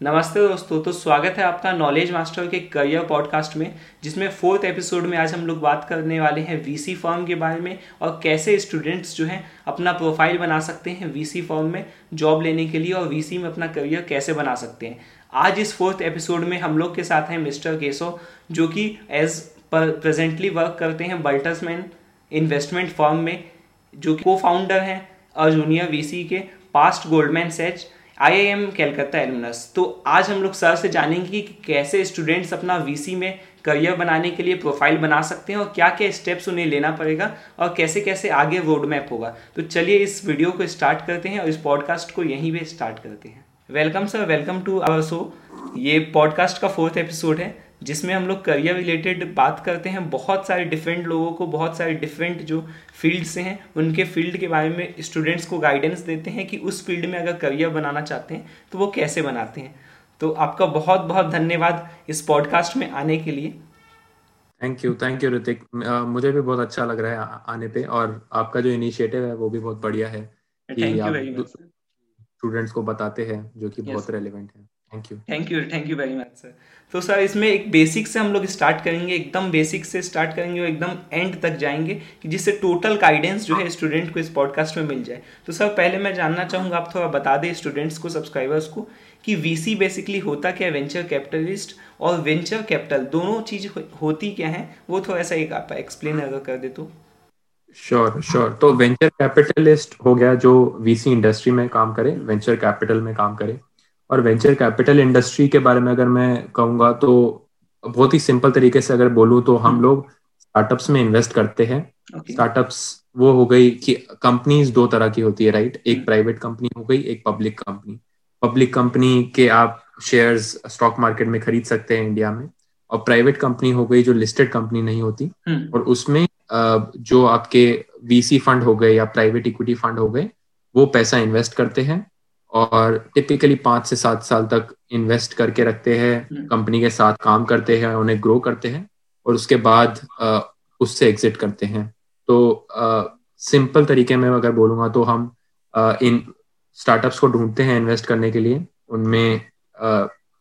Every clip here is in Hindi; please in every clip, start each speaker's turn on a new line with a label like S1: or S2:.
S1: नमस्ते दोस्तों तो स्वागत है आपका नॉलेज मास्टर के करियर पॉडकास्ट में, जिसमें फोर्थ एपिसोड में आज हम लोग बात करने वाले हैं वीसी फॉर्म के बारे में और कैसे स्टूडेंट्स जो हैं अपना प्रोफ़ाइल बना सकते हैं वीसी फॉर्म में जॉब लेने के लिए और वीसी में अपना करियर कैसे बना सकते हैं। आज इस फोर्थ एपिसोड में हम लोग के साथ हैं मिस्टर केसो जो कि एज पर प्रेजेंटली वर्क करते हैं बल्टसमैन इन्वेस्टमेंट फॉर्म में, जो कि को फाउंडर हैं और जूनियर वीसी के past Goldman Sachs I I M Calcutta alumnus तो आज हम लोग सर से जानेंगे कि कैसे स्टूडेंट्स अपना वीसी में करियर बनाने के लिए प्रोफ़ाइल बना सकते हैं और क्या क्या स्टेप्स उन्हें लेना पड़ेगा और कैसे कैसे आगे रोड मैप होगा। तो चलिए इस वीडियो को स्टार्ट करते हैं और इस पॉडकास्ट को यहीं पर स्टार्ट करते हैं। Welcome sir welcome to our show ये पॉडकास्ट का फोर्थ एपिसोड है। जिसमें हम लोग करियर रिलेटेड बात करते हैं बहुत सारे डिफरेंट लोगों को बहुत सारे डिफरेंट जो फ़ील्ड से हैं उनके फ़ील्ड के बारे में स्टूडेंट्स को गाइडेंस देते हैं कि उस फ़ील्ड में अगर करियर बनाना चाहते हैं तो वो कैसे बनाते हैं। तो आपका बहुत बहुत धन्यवाद इस पॉडकास्ट में आने के लिए।
S2: Thank you thank you Ritik मुझे भी बहुत अच्छा लग रहा है आने पे और आपका जो इनिशिएटिव है वो भी बहुत बढ़िया है
S1: कि आप
S2: स्टूडेंट्स को बताते हैं जो कि बहुत रेलिवेंट है। Thank you
S1: thank you thank you very much sir तो सर इसमें एक बेसिक से हम लोग स्टार्ट करेंगे एकदम बेसिक से स्टार्ट करेंगे और एकदम एंड तक जाएँगे कि जिससे टोटल गाइडेंस जो है स्टूडेंट को इस पॉडकास्ट में मिल जाए। तो सर पहले मैं जानना चाहूँगा आप थोड़ा बता दें स्टूडेंट्स को सब्सक्राइबर्स को कि वीसी बेसिकली होता क्या है वेंचर कैपिटलिस्ट और वेंचर कैपिटल दोनों चीज़ होती क्या है? वो थोड़ा सा एक आप एक्सप्लेन अगर कर दे तो।
S2: श्योर श्योर तो वेंचर कैपिटलिस्ट हो गया जो वीसी इंडस्ट्री में काम करे वेंचर कैपिटल में काम करे। और वेंचर कैपिटल इंडस्ट्री के बारे में अगर मैं कहूँगा तो बहुत ही सिंपल तरीके से अगर बोलूँ तो हम लोग स्टार्टअप्स में इन्वेस्ट करते हैं। स्टार्टअप्स वो हो गई कि कंपनीज़ दो तरह की होती है राइट एक प्राइवेट कंपनी हो गई एक पब्लिक कंपनी पब्लिक कंपनी के आप शेयर्स स्टॉक मार्केट में खरीद सकते हैं इंडिया में। और प्राइवेट कंपनी हो गई जो लिस्टेड कंपनी नहीं होती। हम्म। और उसमें जो आपके वीसी फंड हो गए या प्राइवेट इक्विटी फंड हो गए वो पैसा इन्वेस्ट करते हैं। और टिपिकली पाँच से सात साल तक इन्वेस्ट करके रखते हैं कंपनी हम्म। के साथ काम करते हैं उन्हें ग्रो करते हैं और उसके बाद उससे एग्जिट करते हैं। तो सिंपल तरीके में अगर बोलूँगा तो हम इन स्टार्टअप्स को ढूंढते हैं इन्वेस्ट करने के लिए। उनमें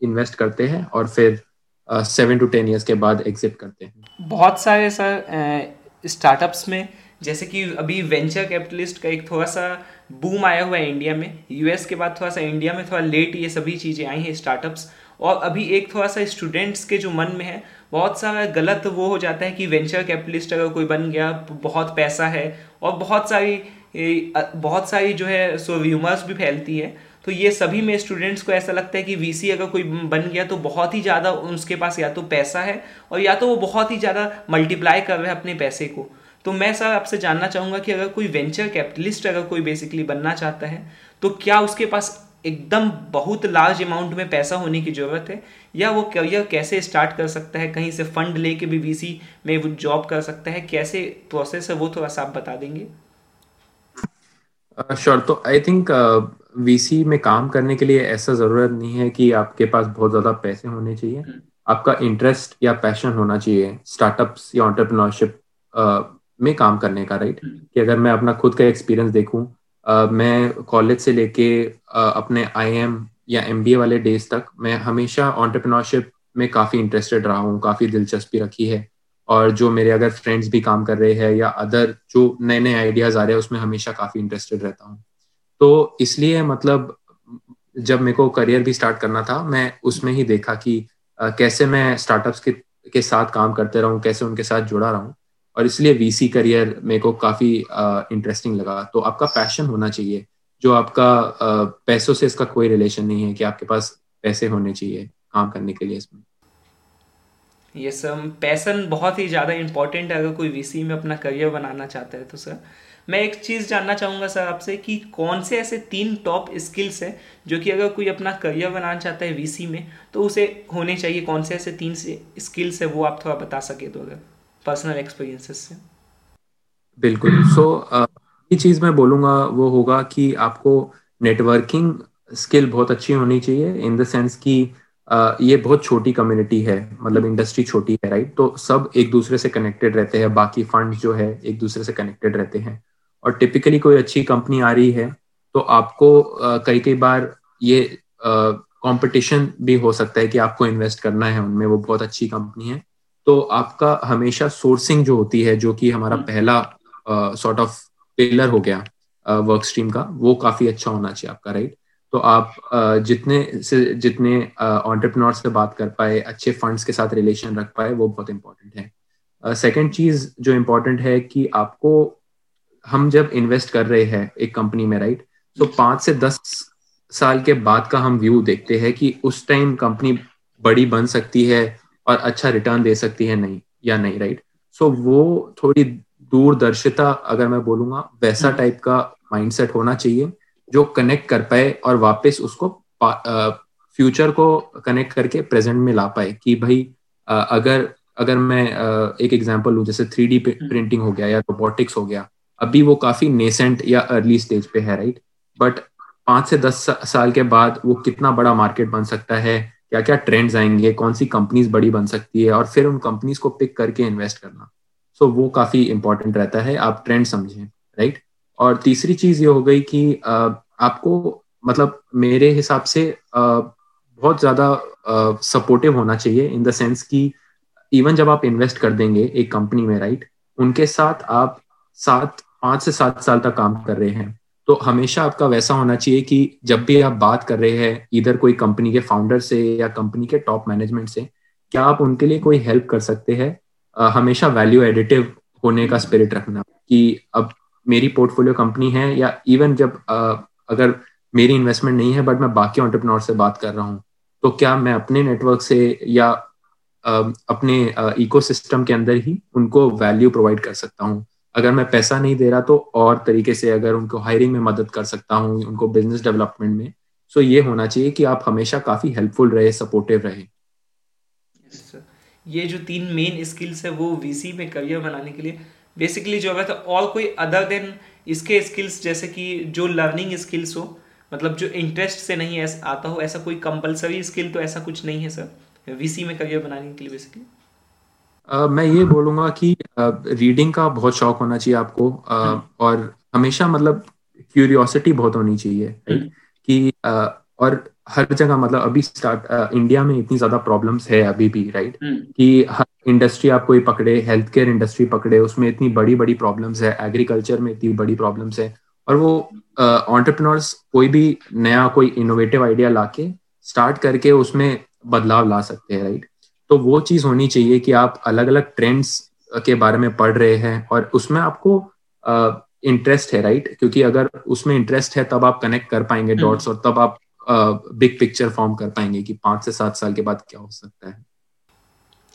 S2: इन्वेस्ट करते हैं और फिर सेवन टू टेन ईयर्स के बाद एग्जिट करते हैं।
S1: बहुत सारे सर स्टार्टअप्स में जैसे कि अभी वेंचर कैपिटलिस्ट का एक थोड़ा सा बूम आया हुआ है इंडिया में। यूएस के बाद थोड़ा सा इंडिया में थोड़ा लेट ये सभी चीज़ें आई हैं स्टार्टअप्स और अभी एक थोड़ा सा स्टूडेंट्स के जो मन में है, बहुत सारा गलत वो हो जाता है कि वेंचर कैपिटलिस्ट अगर कोई बन गया, बहुत पैसा है और बहुत सारी बहुत सारी जो है सो र्यूमर्स भी फैलती है। तो ये सभी में स्टूडेंट्स को ऐसा लगता है कि वीसी अगर कोई बन गया तो बहुत ही ज़्यादा उसके पास या तो पैसा है और या तो वो बहुत ही ज़्यादा मल्टीप्लाई कर रहे हैं अपने पैसे को। तो मैं सर आपसे जानना चाहूँगा कि अगर कोई वेंचर कैपिटलिस्ट अगर कोई बेसिकली बनना चाहता है तो क्या उसके पास एकदम बहुत लार्ज अमाउंट में पैसा होने की ज़रूरत है? या वो करियर कैसे स्टार्ट कर सकता है? कहीं से फंड लेके भी वीसी में वो जॉब कर सकता है? कैसे प्रोसेस है वो थोड़ा सा आप बता देंगे?
S2: श्योर uh, तो आई थिंक वीसी में काम करने के लिए ऐसा ज़रूरत नहीं है कि आपके पास बहुत ज़्यादा पैसे होने चाहिए। hmm. आपका इंटरेस्ट या पैशन होना चाहिए। स्टार्टअप्स या ऑन्टरप्रनोरशिप में काम करने का राइट हम्म। कि अगर मैं अपना खुद का एक्सपीरियंस देखूँ मैं कॉलेज से लेके अपने आईएम या एमबीए वाले डेज़ तक मैं हमेशा ऑन्टरप्रनोरशिप में काफ़ी इंटरेस्टेड रहा हूँ काफ़ी दिलचस्पी रखी है। और जो मेरे अगर फ्रेंड्स भी काम कर रहे हैं या अदर जो नए नए आइडियाज़ आ रहे हैं उसमें हमेशा काफ़ी इंटरेस्टेड रहता हूँ। तो इसलिए मतलब जब मेरे को करियर भी स्टार्ट करना था मैं उसमें ही देखा कि कैसे मैं स्टार्टअप्स के के साथ काम करते रहूँ कैसे उनके साथ जुड़ा रहूँ। और इसलिए वीसी करियर मेरे को काफ़ी इंटरेस्टिंग लगा। तो आपका पैशन होना चाहिए। जो आपका पैसों से इसका कोई रिलेशन नहीं है कि आपके पास पैसे होने चाहिए काम करने के लिए इसमें।
S1: ये सर पैसन बहुत ही ज़्यादा इंपॉर्टेंट है अगर कोई वीसी में अपना करियर बनाना चाहता है तो सर मैं एक चीज़ जानना चाहूँगा सर आपसे कि कौन से ऐसे तीन टॉप स्किल्स हैं जो कि अगर कोई अपना करियर बनाना चाहता है वीसी में तो उसे होने चाहिए। कौन से ऐसे तीन से स्किल्स है वो आप थोड़ा बता सके तो अगर। पर्सनल एक्सपीरियंसेस से।
S2: बिल्कुल। सो so, uh, चीज़ मैं बोलूँगा वो होगा कि आपको नेटवर्किंग स्किल बहुत अच्छी होनी चाहिए इन द सेंस कि uh, ये बहुत छोटी कम्युनिटी है मतलब इंडस्ट्री छोटी है राइट तो सब एक दूसरे से कनेक्टेड रहते हैं बाकी फंड जो है एक दूसरे से कनेक्टेड रहते हैं। और टिपिकली कोई अच्छी कंपनी आ रही है तो आपको uh, कई कई बार ये कंपटीशन भी हो सकता है कि आपको इन्वेस्ट करना है उनमें वो बहुत अच्छी कंपनी है। तो आपका हमेशा सोर्सिंग जो होती है जो कि हमारा हम्म। पहला सॉर्ट ऑफ़ पिलर हो गया वर्क uh, स्ट्रीम का वो काफ़ी अच्छा होना चाहिए आपका राइट तो आप uh, जितने से जितने ऑन्टरप्रनोर uh, से बात कर पाए अच्छे फंड्स के साथ रिलेशन रख पाए वो बहुत इंपॉर्टेंट है। सेकेंड uh, चीज़ जो इम्पोर्टेंट है कि आपको हम जब इन्वेस्ट कर रहे हैं एक कंपनी में राइट तो पाँच से दस साल के बाद का हम व्यू देखते हैं कि उस टाइम कंपनी बड़ी बन सकती है और अच्छा रिटर्न दे सकती है नहीं या नहीं राइट सो so, वो थोड़ी दूरदर्शिता अगर मैं बोलूँगा वैसा टाइप हम्म। का माइंडसेट होना चाहिए जो कनेक्ट कर पाए और वापस उसको फ्यूचर को कनेक्ट करके प्रेजेंट में ला पाए कि भाई अगर अगर मैं एक एग्जांपल लू जैसे थ्री प्रिंटिंग हो गया या रोबोटिक्स हो गया अभी वो काफ़ी नेसेंट या अर्ली स्टेज पे है राइट बट पाँच से दस साल के बाद वो कितना बड़ा मार्केट बन सकता है? क्या क्या ट्रेंड्स आएँगे कौन सी कंपनीज़ बड़ी बन सकती है और फिर उन कंपनीज़ को पिक करके इन्वेस्ट करना। सो so, वो काफ़ी इंपॉर्टेंट रहता है आप ट्रेंड समझें राइट और तीसरी चीज़ ये हो गई कि आपको मतलब मेरे हिसाब से बहुत ज़्यादा सपोर्टिव होना चाहिए इन द सेंस कि इवन जब आप इन्वेस्ट कर देंगे एक कंपनी में राइट उनके साथ आप सात पाँच से सात साल तक काम कर रहे हैं। तो हमेशा आपका वैसा होना चाहिए कि जब भी आप बात कर रहे हैं इधर कोई कंपनी के फाउंडर से या कंपनी के टॉप मैनेजमेंट से क्या आप उनके लिए कोई हेल्प कर सकते हैं? हमेशा वैल्यू एडिटिव होने का स्पिरिट रखना कि अब मेरी पोर्टफोलियो कंपनी है या इवन जब आ, अगर मेरी इन्वेस्टमेंट नहीं है बट मैं बाकी ऑन्टरप्रनोर से बात कर रहा हूँ तो क्या मैं अपने नेटवर्क से या आ, अपने इकोसिस्टम के अंदर ही उनको वैल्यू प्रोवाइड कर सकता हूँ? अगर मैं पैसा नहीं दे रहा तो और तरीके से अगर उनको हायरिंग में मदद कर सकता हूँ, उनको बिज़नेस डेवलपमेंट में सो ये होना चाहिए कि आप हमेशा काफ़ी हेल्पफुल रहे सपोर्टिव रहे।
S1: ये जो तीन मेन स्किल्स है, वो वीसी में करियर बनाने के लिए बेसिकली जो है तो और कोई अदर देन इसके स्किल्स जैसे कि जो लर्निंग स्किल्स हो मतलब जो इंटरेस्ट से नहीं आता हो, ऐसा कोई कंपलसरी स्किल तो ऐसा कुछ नहीं है सर वीसी में करियर बनाने के लिए बेसिकली
S2: Uh, मैं ये बोलूँगा कि रीडिंग uh, का बहुत शौक होना चाहिए आपको uh। और हमेशा मतलब क्यूरियोसिटी बहुत होनी चाहिए हम्म। कि और हर जगह मतलब अभी स्टार्ट इंडिया में इतनी ज़्यादा प्रॉब्लम्स है अभी भी राइट हम्म। कि हर इंडस्ट्री आप कोई पकड़े हेल्थ केयर इंडस्ट्री पकड़े उसमें इतनी बड़ी बड़ी प्रॉब्लम्स है एग्रीकल्चर में इतनी बड़ी प्रॉब्लम्स है और वो ऑन्टरप्रनोर्स कोई भी नया कोई इनोवेटिव आइडिया लाके स्टार्ट करके उसमें बदलाव ला सकते हैं राइट तो वो चीज़ होनी चाहिए कि आप अलग अलग ट्रेंड्स के बारे में पढ़ रहे हैं और उसमें आपको इंटरेस्ट है राइट क्योंकि अगर उसमें इंटरेस्ट है तब आप कनेक्ट कर पाएँगे डॉट्स हम्म। और तब आप बिग पिक्चर फॉर्म कर पाएँगे कि पाँच से सात साल के बाद क्या हो सकता है।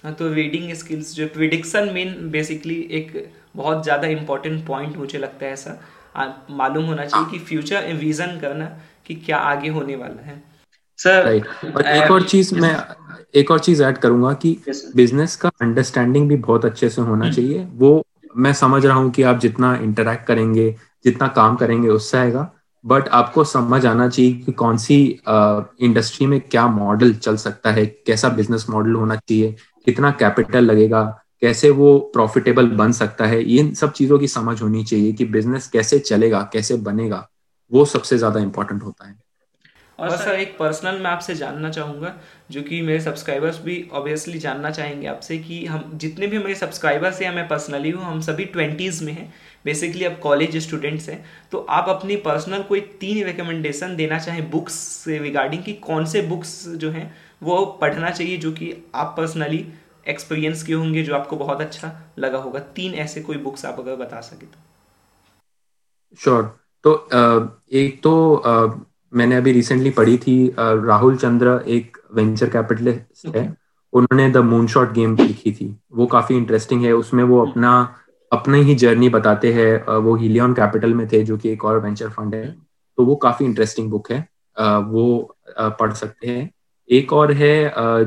S1: हाँ तो रीडिंग स्किल्स जो प्रिडिक्शन मेन बेसिकली एक बहुत ज़्यादा इम्पोर्टेंट पॉइंट मुझे लगता है ऐसा। मालूम होना चाहिए कि फ्यूचर विजन करना कि क्या आगे होने वाला है।
S2: सर राइट और एक और चीज़ मैं एक और चीज़ ऐड करूँगा कि बिज़नेस का अंडरस्टैंडिंग भी बहुत अच्छे से होना hmm. चाहिए। वो मैं समझ रहा हूँ कि आप जितना इंटरेक्ट करेंगे जितना काम करेंगे उससे आएगा। बट आपको समझ आना चाहिए कि कौन सी इंडस्ट्री में क्या मॉडल चल सकता है कैसा बिज़नेस मॉडल होना चाहिए कितना कैपिटल लगेगा कैसे वो प्रॉफिटेबल बन सकता है। इन सब चीज़ों की समझ होनी चाहिए कि बिज़नेस कैसे चलेगा कैसे बनेगा वो सबसे ज़्यादा इंपॉर्टेंट होता है।
S1: और सर एक पर्सनल मैं आपसे जानना चाहूँगा जो कि मेरे सब्सक्राइबर्स भी ऑब्वियसली जानना चाहेंगे आपसे कि हम जितने भी मेरे सब्सक्राइबर्स हैं मैं पर्सनली हूँ हम सभी ट्वेंटीज़ में हैं। बेसिकली अब कॉलेज स्टूडेंट्स हैं। तो आप अपनी पर्सनल कोई तीन रिकमेंडेशन देना चाहें बुक्स से रिगार्डिंग कि कौन से बुक्स जो हैं वो पढ़ना चाहिए जो कि आप पर्सनली एक्सपीरियंस किए होंगे जो आपको बहुत अच्छा लगा होगा। तीन ऐसे कोई बुक्स आप अगर बता सके तो।
S2: Sure sure. तो एक तो मैंने अभी रिसेंटली पढ़ी थी राहुल चंद्र एक वेंचर कैपिटलिस्ट okay. है उन्होंने द मून शॉट गेम लिखी थी। वो काफ़ी इंटरेस्टिंग है। उसमें वो अपना अपने ही जर्नी बताते हैं। वो हिलियन कैपिटल में थे जो कि एक और वेंचर फंड है। तो वो काफ़ी इंटरेस्टिंग बुक है। वो पढ़ सकते हैं। एक और है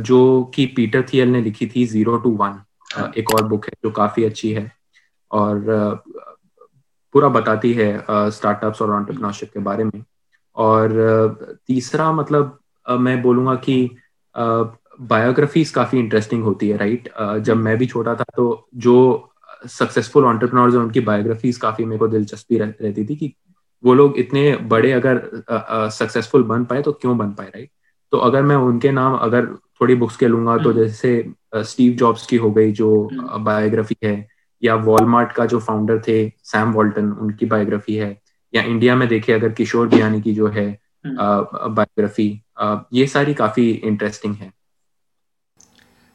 S2: जो कि पीटर थियल ने लिखी थी ज़ीरो टू वन एक और बुक है जो काफ़ी अच्छी है। और पूरा बताती है स्टार्टअप्स और ऑन्टरप्रनोरशिप के बारे में। और तीसरा मतलब मैं बोलूँगा कि बायोग्राफीज काफ़ी इंटरेस्टिंग होती है राइट जब मैं भी छोटा था तो जो सक्सेसफुल ऑन्टरप्रनोर्स उनकी बायोग्राफीज काफ़ी मेरे को दिलचस्पी रहती थी कि वो लोग इतने बड़े अगर सक्सेसफुल बन पाए तो क्यों बन पाए राइट तो अगर मैं उनके नाम अगर थोड़ी बुक्स के लूँगा तो हम्म। जैसे स्टीव जॉब्स की हो गई जो बायोग्राफी हम्म। है या वॉलमार्ट का जो फाउंडर थे सैम वॉल्टन उनकी बायोग्राफी है या इंडिया में देखे अगर किशोर बियानी की जो है बायोग्राफी हम्म। ये सारी काफ़ी इंटरेस्टिंग है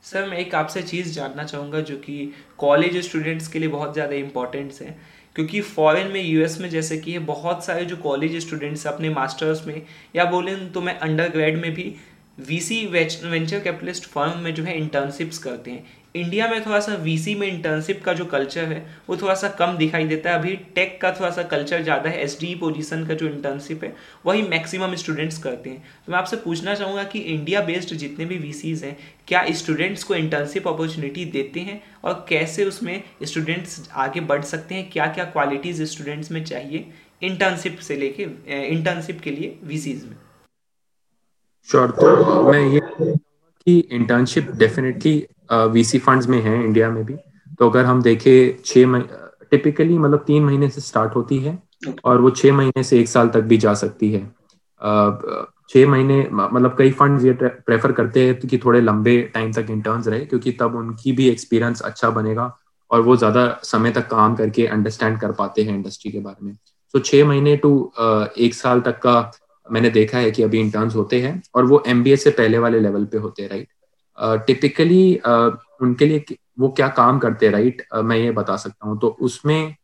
S1: सर मैं एक आपसे चीज़ जानना चाहूँगा जो कि कॉलेज स्टूडेंट्स के लिए बहुत ज़्यादा इंपॉर्टेंट्स है क्योंकि फॉरेन में यूएस में जैसे कि बहुत सारे जो कॉलेज स्टूडेंट्स अपने मास्टर्स में या बोले तो मैं अंडर ग्रेड में भी वीसी वेंचर कैपिटलिस्ट फर्म में जो है इंटर्नशिप्स करते हैं इंडिया में थोड़ा सा वीसी में इंटर्नशिप का जो कल्चर है, वो थोड़ा सा कम दिखाई देता है। अभी टेक का थोड़ा सा कल्चर ज़्यादा है एसडी पोजीशन का जो इंटर्नशिप है, वही मैक्सिमम स्टूडेंट्स करते हैं। तो मैं आपसे पूछना चाहूँगा कि इंडिया बेस्ड जितने भी वीसीज हैं, क्या स्टूडेंट्स को इंटर्नशिप अपॉर्चुनिटी देते हैं और कैसे उसमें स्टूडेंट्स आगे बढ़ सकते हैं? क्या क्या क्वालिटीज़ स्टूडेंट्स में चाहिए इंटर्नशिप से लेके इंटर्नशिप के लिए वीसीज में?
S2: श्योर तो मैं ये कि इंटर्नशिप डेफिनेटली वीसी फंड्स में है इंडिया में भी। तो अगर हम देखें छः टिपिकली मतलब तीन महीने से स्टार्ट होती है और वो छः महीने से एक साल तक भी जा सकती है। छः महीने मतलब कई फंड्स ये प्रेफर करते हैं कि थोड़े लंबे टाइम तक इंटर्न्स रहे क्योंकि तब उनकी भी एक्सपीरियंस अच्छा बनेगा और वो ज़्यादा समय तक काम करके अंडरस्टैंड कर पाते हैं इंडस्ट्री के बारे में। सो so, छः महीने टू एक साल तक का मैंने देखा है कि अभी इंटर्न्स होते हैं और वो एम से पहले वाले लेवल पे होते हैं राइट टिपिकली uh, uh, उनके लिए वो क्या काम करते हैं राइट uh, मैं ये बता सकता हूँ। तो उसमें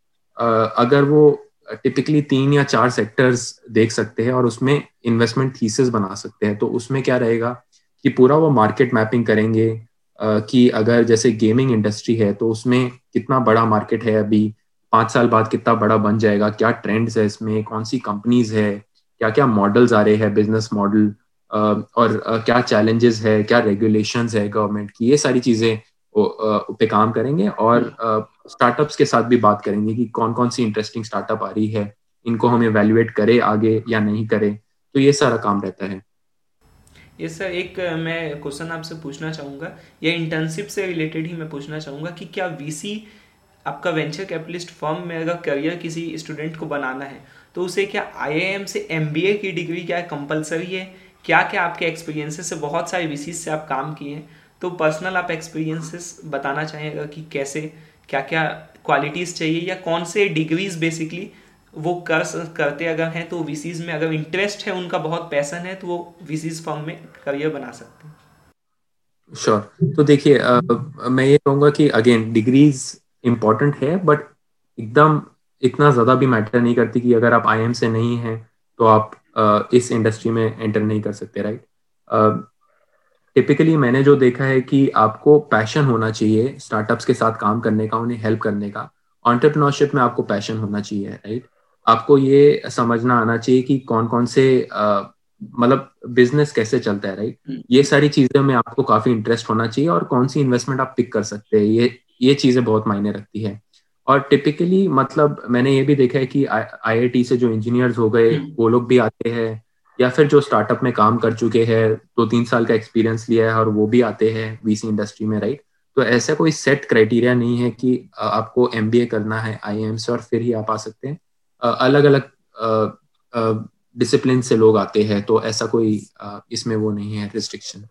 S2: अगर वो टिपिकली तीन या चार सेक्टर्स देख सकते हैं और उसमें इन्वेस्टमेंट थीसिस बना सकते हैं तो उसमें क्या रहेगा कि पूरा वो मार्केट मैपिंग करेंगे। कि अगर जैसे गेमिंग इंडस्ट्री है तो उसमें कितना बड़ा मार्केट है अभी पाँच साल बाद कितना बड़ा बन जाएगा क्या ट्रेंड्स है इसमें कौन सी कंपनीज़ है क्या क्या मॉडल्स आ रहे हैं बिज़नेस मॉडल और क्या चैलेंजेस है क्या रेगुलेशंस है गवर्नमेंट की ये सारी चीज़ें पे काम करेंगे और स्टार्टअप्स के साथ भी बात करेंगे कि कौन कौन सी इंटरेस्टिंग स्टार्टअप आ रही है इनको हम इवेल्युएट करें आगे या नहीं करें तो ये सारा काम रहता है।
S1: ये सर एक मैं क्वेश्चन आपसे पूछना चाहूँगा या इंटर्नशिप से रिलेटेड ही मैं पूछना चाहूँगा कि क्या वीसी आपका वेंचर कैपिटलिस्ट फर्म में अगर करियर किसी स्टूडेंट को बनाना है तो उसे क्या आई से एमबीए की डिग्री क्या कंपलसरी है? क्या क्या आपके एक्सपीरियंसेस से बहुत सारे विसीज से आप काम किए हैं। तो पर्सनल आप एक्सपीरियंसेस बताना चाहेंगे कि कैसे क्या क्या क्वालिटीज़ चाहिए या कौन से डिग्रीज बेसिकली वो कर करते अगर हैं तो विसीज में अगर इंटरेस्ट है, उनका बहुत पैसन है तो वो विसीज फॉर्म में करियर बना सकते हैं।
S2: Sure sure. तो देखिए मैं ये कहूँगा कि अगेन डिग्रीज इम्पोर्टेंट है बट एकदम इतना ज़्यादा भी मैटर नहीं करती कि अगर आप आईएम से नहीं हैं तो आप इस इंडस्ट्री में एंटर नहीं कर सकते राइट टिपिकली मैंने जो देखा है कि आपको पैशन होना चाहिए स्टार्टअप्स के साथ काम करने का उन्हें हेल्प करने का। ऑन्टरप्रनोरशिप में आपको पैशन होना चाहिए राइट आपको ये समझना आना चाहिए कि कौन कौन से मतलब बिज़नेस कैसे चलता है राइट हम्म। ये सारी चीज़ें में आपको काफ़ी इंटरेस्ट होना चाहिए और कौन सी इन्वेस्टमेंट आप पिक कर सकते हैं ये ये चीज़ें बहुत मायने रखती है। और टिपिकली मतलब मैंने ये भी देखा है कि आईआईटी से जो इंजीनियर्स हो गए हम्म। वो लोग भी आते हैं या फिर जो स्टार्टअप में काम कर चुके हैं दो तीन साल का एक्सपीरियंस लिया है और वो भी आते हैं वीसी इंडस्ट्री में राइट तो ऐसा कोई सेट क्राइटेरिया नहीं है कि आपको एमबीए करना है आई से और फिर ही आप आ सकते हैं। अलग अलग डिसिप्लिन से लोग आते हैं तो ऐसा कोई इसमें वो नहीं है रिस्ट्रिक्शन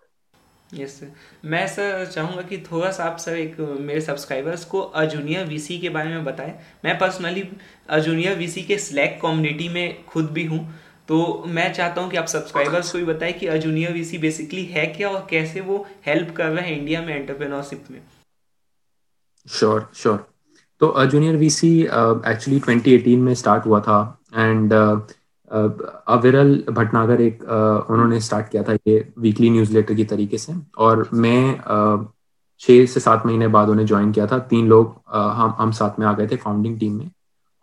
S1: यस सर मैं सर चाहूँगा कि थोड़ा सा आप सर एक मेरे सब्सक्राइबर्स को अजूनियर वीसी के बारे में बताएँ। मैं पर्सनली अजूनियर वीसी के स्लैक कम्युनिटी में खुद भी हूँ। तो मैं चाहता हूँ कि आप सब्सक्राइबर्स को भी बताएँ कि अजूनियर वीसी बेसिकली है क्या और कैसे वो हेल्प कर रहे हैं इंडिया में एंटरप्रेन्योरशिप में।
S2: श्योर श्योर तो अजूनियर वीसी एक्चुअली 2018 में स्टार्ट हुआ था। एंड uh, अविरल भटनागर एक उन्होंने स्टार्ट किया था ये वीकली न्यूज़ लेटर की तरीके से। और मैं छः से सात महीने बाद उन्हें ज्वाइन किया था। तीन लोग हम हम साथ में आ गए थे फाउंडिंग टीम में।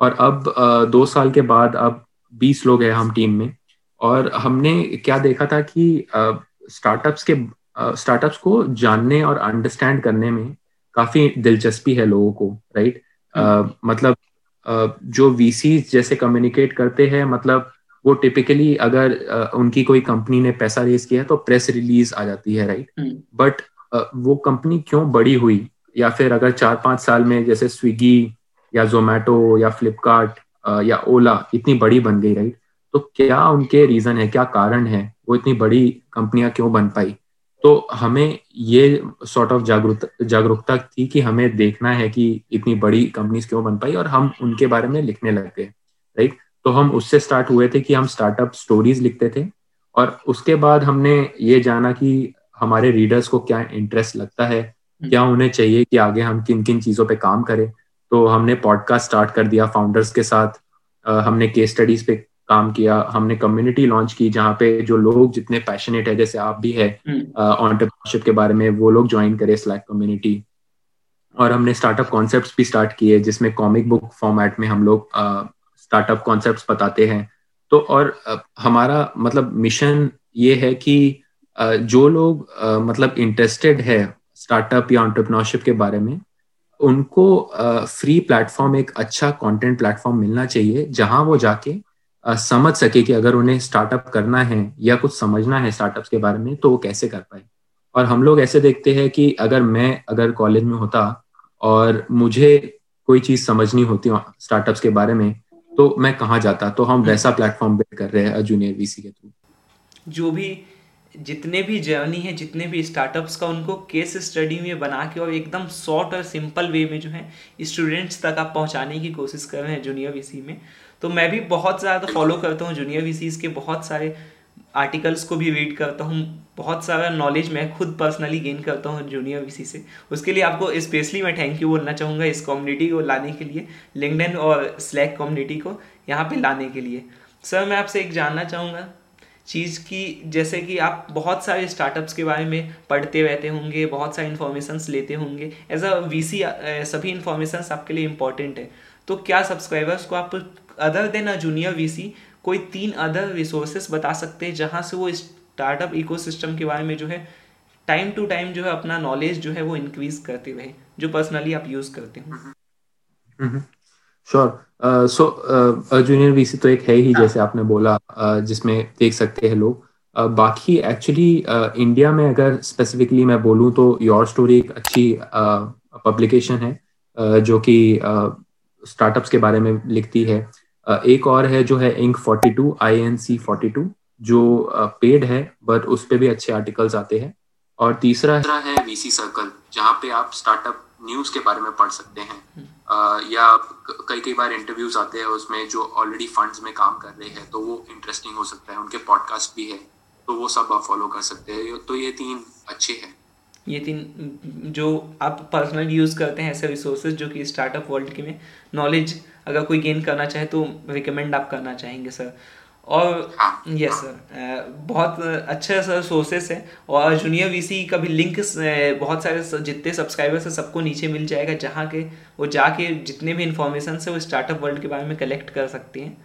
S2: और अब दो साल के बाद अब बीस लोग हैं हम टीम में। और हमने क्या देखा था कि स्टार्टअप्स के स्टार्टअप्स को जानने और अंडरस्टैंड करने में काफ़ी दिलचस्पी है लोगों को राइट मतलब जो वीसी जैसे कम्युनिकेट करते हैं मतलब वो टिपिकली अगर उनकी कोई कंपनी ने पैसा रेज किया तो प्रेस रिलीज़ आ जाती है राइट बट हम्म। वो कंपनी क्यों बड़ी हुई? या फिर अगर चार पाँच साल में जैसे स्विगी या जोमेटो या फ्लिपकार्ट या ओला इतनी बड़ी बन गई राइट तो क्या उनके रीजन है क्या कारण है? वो इतनी बड़ी कंपनियाँ क्यों बन पाई? तो हमें ये सॉर्ट ऑफ़ जागरूकता जागरूकता थी कि हमें देखना है कि इतनी बड़ी कंपनीज़ क्यों बन पाई और हम उनके बारे में लिखने लग गए राइट तो हम उससे स्टार्ट हुए थे कि हम स्टार्टअप स्टोरीज लिखते थे और उसके बाद हमने ये जाना कि हमारे रीडर्स को क्या इंटरेस्ट लगता है हम्म। क्या उन्हें चाहिए कि आगे हम किन किन चीज़ों पे काम करें तो हमने पॉडकास्ट स्टार्ट कर दिया फाउंडर्स के साथ हमने केस स्टडीज़ पे काम किया हमने कम्युनिटी लॉन्च की जहाँ पे जो लोग जितने पैशनेट है जैसे आप भी है ऑन्टरप्रनरशिप हम्म। के बारे में वो लोग ज्वाइन करे स्लैक कम्युनिटी और हमने स्टार्टअप कॉन्सेप्ट भी स्टार्ट किए जिसमें कॉमिक बुक फॉर्मेट में हम लोग स्टार्टअप कॉन्सेप्ट बताते हैं तो और हमारा मतलब मिशन ये है कि जो लोग मतलब इंटरेस्टेड है स्टार्टअप या ऑन्टरप्रनरशिप के बारे में उनको फ्री प्लेटफॉर्म एक अच्छा कंटेंट प्लेटफॉर्म मिलना चाहिए जहाँ वो जाके समझ सके कि अगर उन्हें स्टार्टअप करना है या कुछ समझना है स्टार्टअप्स के बारे में तो वो कैसे कर पाए? और हम लोग ऐसे देखते हैं कि अगर मैं अगर कॉलेज में होता और मुझे कोई चीज़ समझनी होती स्टार्टअप्स के बारे में तो मैं कहाँ जाता? तो हम वैसा प्लेटफॉर्म बिल्ड कर रहे हैं जूनियर वीसी के थ्रू
S1: जो भी जितने भी जर्नी है जितने भी स्टार्टअप्स का उनको केस स्टडी में बना के और एकदम शॉर्ट और सिंपल वे में जो है स्टूडेंट्स तक आप पहुँचाने की कोशिश कर रहे हैं जूनियर वीसी में तो मैं भी बहुत ज़्यादा फॉलो करता हूँ जूनियर वी के बहुत सारे आर्टिकल्स को भी रीड करता हूँ। बहुत सारा नॉलेज मैं खुद पर्सनली गेन करता हूँ जूनियर वीसी से। उसके लिए आपको स्पेशली मैं थैंक यू बोलना चाहूँगा इस कम्युनिटी को लाने के लिए लिंकडन और स्लैक कम्युनिटी को यहाँ पे लाने के लिए। सर मैं आपसे एक जानना चाहूँगा, चीज़ की जैसे कि आप बहुत सारे स्टार्टअप्स के बारे में पढ़ते रहते होंगे, बहुत सारे इन्फॉर्मेशंस लेते होंगे। एज अ वीसी सभी इन्फॉर्मेशंस आपके लिए इंपॉर्टेंट है। तो क्या सब्सक्राइबर्स को आप other than a junior VC कोई तीन अदर रिसोर्सेस बता सकते हैं जहाँ से वो स्टार्टअप इकोसिस्टम के बारे में जो है टाइम टू टाइम जो है अपना नॉलेज जो है वो इंक्रीज करते रहे जो पर्सनली आप यूज़ करते हो।
S2: श्योर सो जूनियर वीसी तो एक है ही जैसे आपने बोला uh, जिसमें देख सकते हैं लोग। Uh, बाकी एक्चुअली इंडिया uh, में अगर स्पेसिफिकली मैं बोलूँ तो योर स्टोरी एक अच्छी पब्लिकेशन uh, है uh, जो कि स्टार्टअप्स uh, के बारे में लिखती है। एक और है जो है Inc 42 I N C forty जो पेड है बट उस पर भी अच्छे आर्टिकल्स आते हैं। और तीसरा है वीसी सर्कल जहाँ पे आप स्टार्टअप न्यूज़ के बारे में पढ़ सकते हैं। uh, या कई कई बार इंटरव्यूज़ आते हैं उसमें जो ऑलरेडी फंड्स में काम कर रहे हैं तो वो इंटरेस्टिंग हो सकता है। उनके पॉडकास्ट भी है तो वो सब आप फॉलो कर सकते हैं। तो ये तीन अच्छे हैं।
S1: ये तीन जो आप पर्सनल यूज़ करते हैं ऐसे रिसोर्सेज जो कि स्टार्टअप वर्ल्ड के में नॉलेज अगर कोई गेन करना चाहे तो रिकमेंड आप करना चाहेंगे सर और यस सर बहुत अच्छे सर सोर्सेस है। और जूनियर वीसी का भी लिंक बहुत सारे जितने सब्सक्राइबर्स है सबको नीचे मिल जाएगा जहाँ के वो जाके जितने भी इंफॉर्मेशन है वो स्टार्टअप वर्ल्ड के बारे में कलेक्ट कर सकते हैं।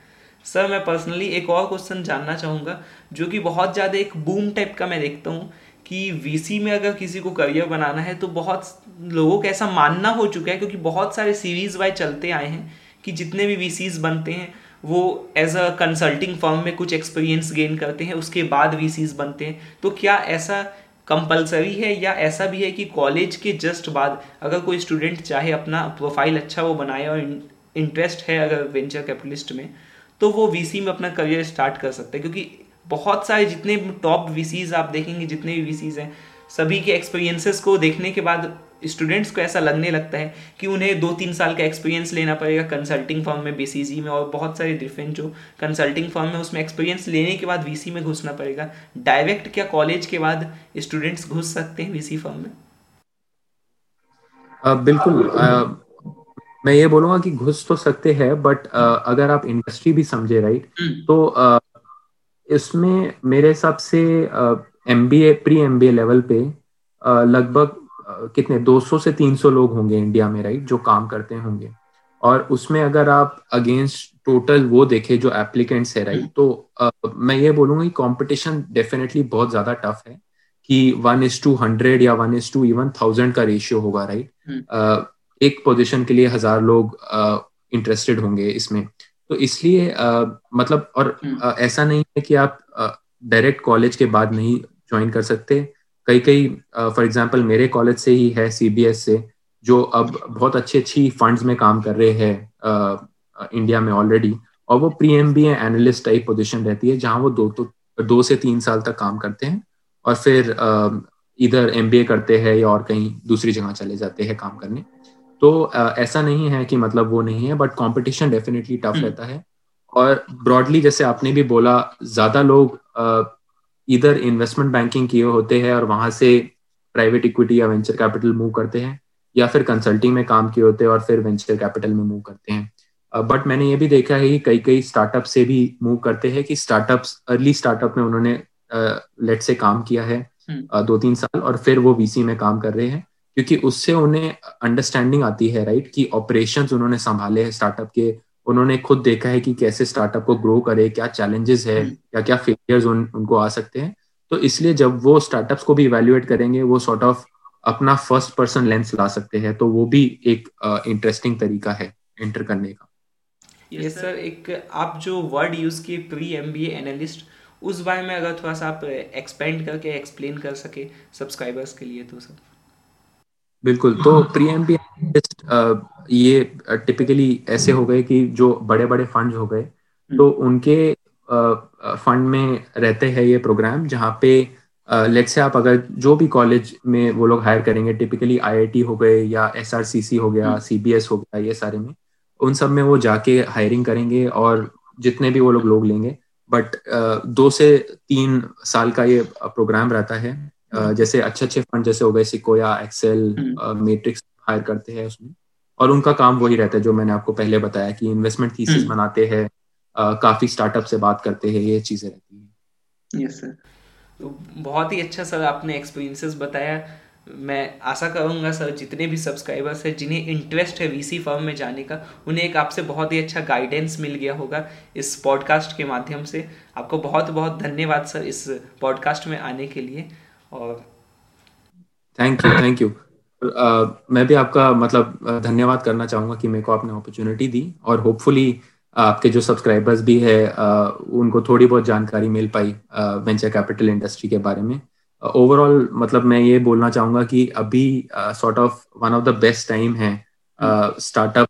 S1: सर मैं पर्सनली एक और क्वेश्चन जानना चाहूँगा जो कि बहुत ज़्यादा एक बूम टाइप का मैं देखता हूँ कि वीसी में अगर किसी को करियर बनाना है तो बहुत लोगों का ऐसा मानना हो चुका है क्योंकि बहुत सारे सीरीज़ वाइज चलते आए हैं कि जितने भी वीसीज बनते हैं, वो एज अ कंसल्टिंग फर्म में कुछ एक्सपीरियंस गेन करते हैं, उसके बाद वीसीज बनते हैं। तो क्या ऐसा कंपलसरी है या ऐसा भी है कि कॉलेज के जस्ट बाद अगर कोई स्टूडेंट चाहे अपना प्रोफ़ाइल अच्छा वो बनाए और इंटरेस्ट है अगर वेंचर कैपिटलिस्ट में तो वो वीसी में अपना करियर स्टार्ट कर सकते हैं। क्योंकि बहुत सारे जितने टॉप वीसीज आप देखेंगे, जितने भी वीसीज हैं, सभी के एक्सपीरियंसेस को देखने के बाद स्टूडेंट्स को ऐसा लगने लगता है कि उन्हें दो तीन साल का एक्सपीरियंस लेना पड़ेगा कंसल्टिंग फर्म में बीसीजी में और बहुत सारे डिफरेंट जो कंसल्टिंग फर्म में उसमें एक्सपीरियंस लेने के बाद वीसी में घुसना पड़ेगा। डायरेक्ट क्या कॉलेज के बाद स्टूडेंट्स घुस सकते हैं वीसी फर्म में?
S2: uh, बिल्कुल uh, मैं ये बोलूँगा कि घुस तो सकते हैं बट अगर आप इंडस्ट्री भी समझे राइट हम्म। तो uh, इसमें मेरे हिसाब से M B A pre M B A level पे लगभग कितने 200 से 300 लोग होंगे इंडिया में राइट जो काम करते होंगे और उसमें अगर आप अगेंस्ट टोटल वो देखे जो एप्लीकेंट्स है राइट तो आ, मैं ये बोलूँगा कि कंपटीशन डेफिनेटली बहुत ज़्यादा टफ है कि वन इज़ टू हंड्रेड या one is to even thousand का रेशियो होगा राइट हम्म। एक पोजीशन के लिए हज़ार लोग इंटरेस्टेड होंगे इसमें तो इसलिए आ, मतलब और हम्म। ऐसा नहीं है कि आप डायरेक्ट कॉलेज के बाद नहीं ज्वाइन कर सकते कई कई फॉर एग्ज़ाम्पल मेरे कॉलेज से ही है सीबीएस से जो अब बहुत अच्छी अच्छी फंड्स में काम कर रहे हैं इंडिया में ऑलरेडी और वो pre M B analyst type position रहती है जहाँ वो दो तो दो से तीन साल तक काम करते हैं और फिर इधर एम बी ए करते हैं या और कहीं दूसरी जगह चले जाते हैं काम करने। तो ऐसा नहीं है कि मतलब वो नहीं है बट कंपटीशन डेफिनेटली टफ रहता है। और ब्रॉडली जैसे आपने भी बोला ज़्यादा लोग इधर इन्वेस्टमेंट बैंकिंग किए होते हैं और वहाँ से प्राइवेट इक्विटी या वेंचर कैपिटल मूव करते हैं या फिर कंसल्टिंग में काम किए होते हैं और फिर वेंचर कैपिटल में मूव करते हैं। बट uh, मैंने ये भी देखा है कि कई कई स्टार्टअप से भी मूव करते हैं कि स्टार्टअप्स अर्ली स्टार्टअप में उन्होंने लेट uh, से काम किया है uh, दो तीन साल और फिर वो वीसी में काम कर रहे हैं क्योंकि उससे उन्हें अंडरस्टैंडिंग आती है राइट कि ऑपरेशंस उन्होंने संभाले हैं स्टार्टअप के उन्होंने खुद देखा है कि कैसे स्टार्टअप को ग्रो करे क्या चैलेंजेस है या क्या फेलियर्स उन, उनको आ सकते हैं। तो इसलिए जब वो स्टार्टअप्स को भी इवेल्युएट करेंगे वो सॉर्ट sort ऑफ़ of अपना फ़र्स्ट पर्सन लेंस ला सकते हैं तो वो भी एक इंटरेस्टिंग uh, तरीका है एंटर करने का।
S1: ये सर एक आप जो वर्ड यूज़ किए प्री एम बी एनालिस्ट उस बारे में अगर थोड़ा सा आप एक्सपेंड करके एक्सप्लेन कर सके सब्सक्राइबर्स के लिए तो सर
S2: बिल्कुल। तो प्री एम बी एनालिस्ट ये टिपिकली ऐसे हो गए कि जो बड़े बड़े फंड हो गए हम्म। तो उनके फंड में रहते हैं ये प्रोग्राम जहाँ पे लेट से आप अगर जो भी कॉलेज में वो लोग हायर करेंगे टिपिकली आईआईटी हो गए या एसआरसीसी हो गया सीबीएस हम्म। हो गया ये सारे में उन सब में वो जाके हायरिंग करेंगे और जितने भी वो लोग लोग लेंगे बट दो से तीन साल का ये प्रोग्राम रहता है हम्म। जैसे अच्छे अच्छे फंड जैसे हो गए सिकोया एक्सेल मेट्रिक्स हायर करते हैं उसमें और उनका काम वही रहता है जो मैंने आपको पहले बताया कि इन्वेस्टमेंट थीसिस हम्म। बनाते हैं काफ़ी स्टार्टअप से बात करते हैं ये चीज़ें रहती
S1: हैं। यस सर तो बहुत ही अच्छा सर आपने एक्सपीरियंसेस बताया। मैं आशा करूँगा सर जितने भी सब्सक्राइबर्स हैं जिन्हें इंटरेस्ट है वीसी फर्म में जाने का उन्हें एक आपसे बहुत ही अच्छा गाइडेंस मिल गया होगा इस पॉडकास्ट के माध्यम से। आपको बहुत बहुत धन्यवाद सर इस पॉडकास्ट में आने के लिए और
S2: थैंक यू थैंक यू मैं भी आपका मतलब धन्यवाद करना चाहूँगा कि मेरे को आपने अपॉर्चुनिटी दी और होपफुली आपके जो सब्सक्राइबर्स भी है उनको थोड़ी बहुत जानकारी मिल पाई वेंचर कैपिटल इंडस्ट्री के बारे में। ओवरऑल मतलब मैं ये बोलना चाहूँगा कि अभी sort of one of the best time है स्टार्टअप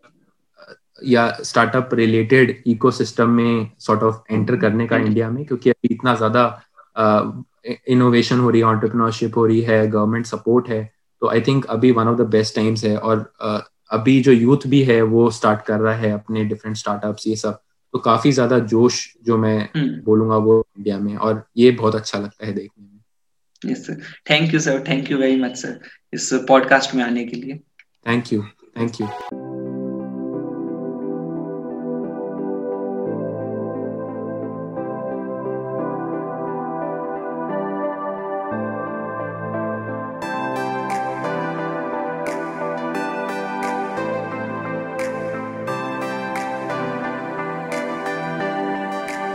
S2: या स्टार्टअप रिलेटेड इकोसिस्टम में सॉर्ट ऑफ़ एंटर करने का इंडिया में क्योंकि अभी इतना ज़्यादा इनोवेशन हो रही है ऑन्टरप्रनोरशिप हो रही है गवर्नमेंट सपोर्ट है। तो आई थिंक अभी one of the best times है और uh, अभी जो यूथ भी है वो स्टार्ट कर रहा है अपने डिफरेंट स्टार्टअप्स ये सब। तो काफ़ी ज़्यादा जोश जो मैं हम्म। बोलूँगा वो इंडिया में और ये बहुत अच्छा लगता है देखने में।
S1: Yes sir thank you sir thank you very much sir इस पॉडकास्ट में आने के लिए।
S2: Thank you thank you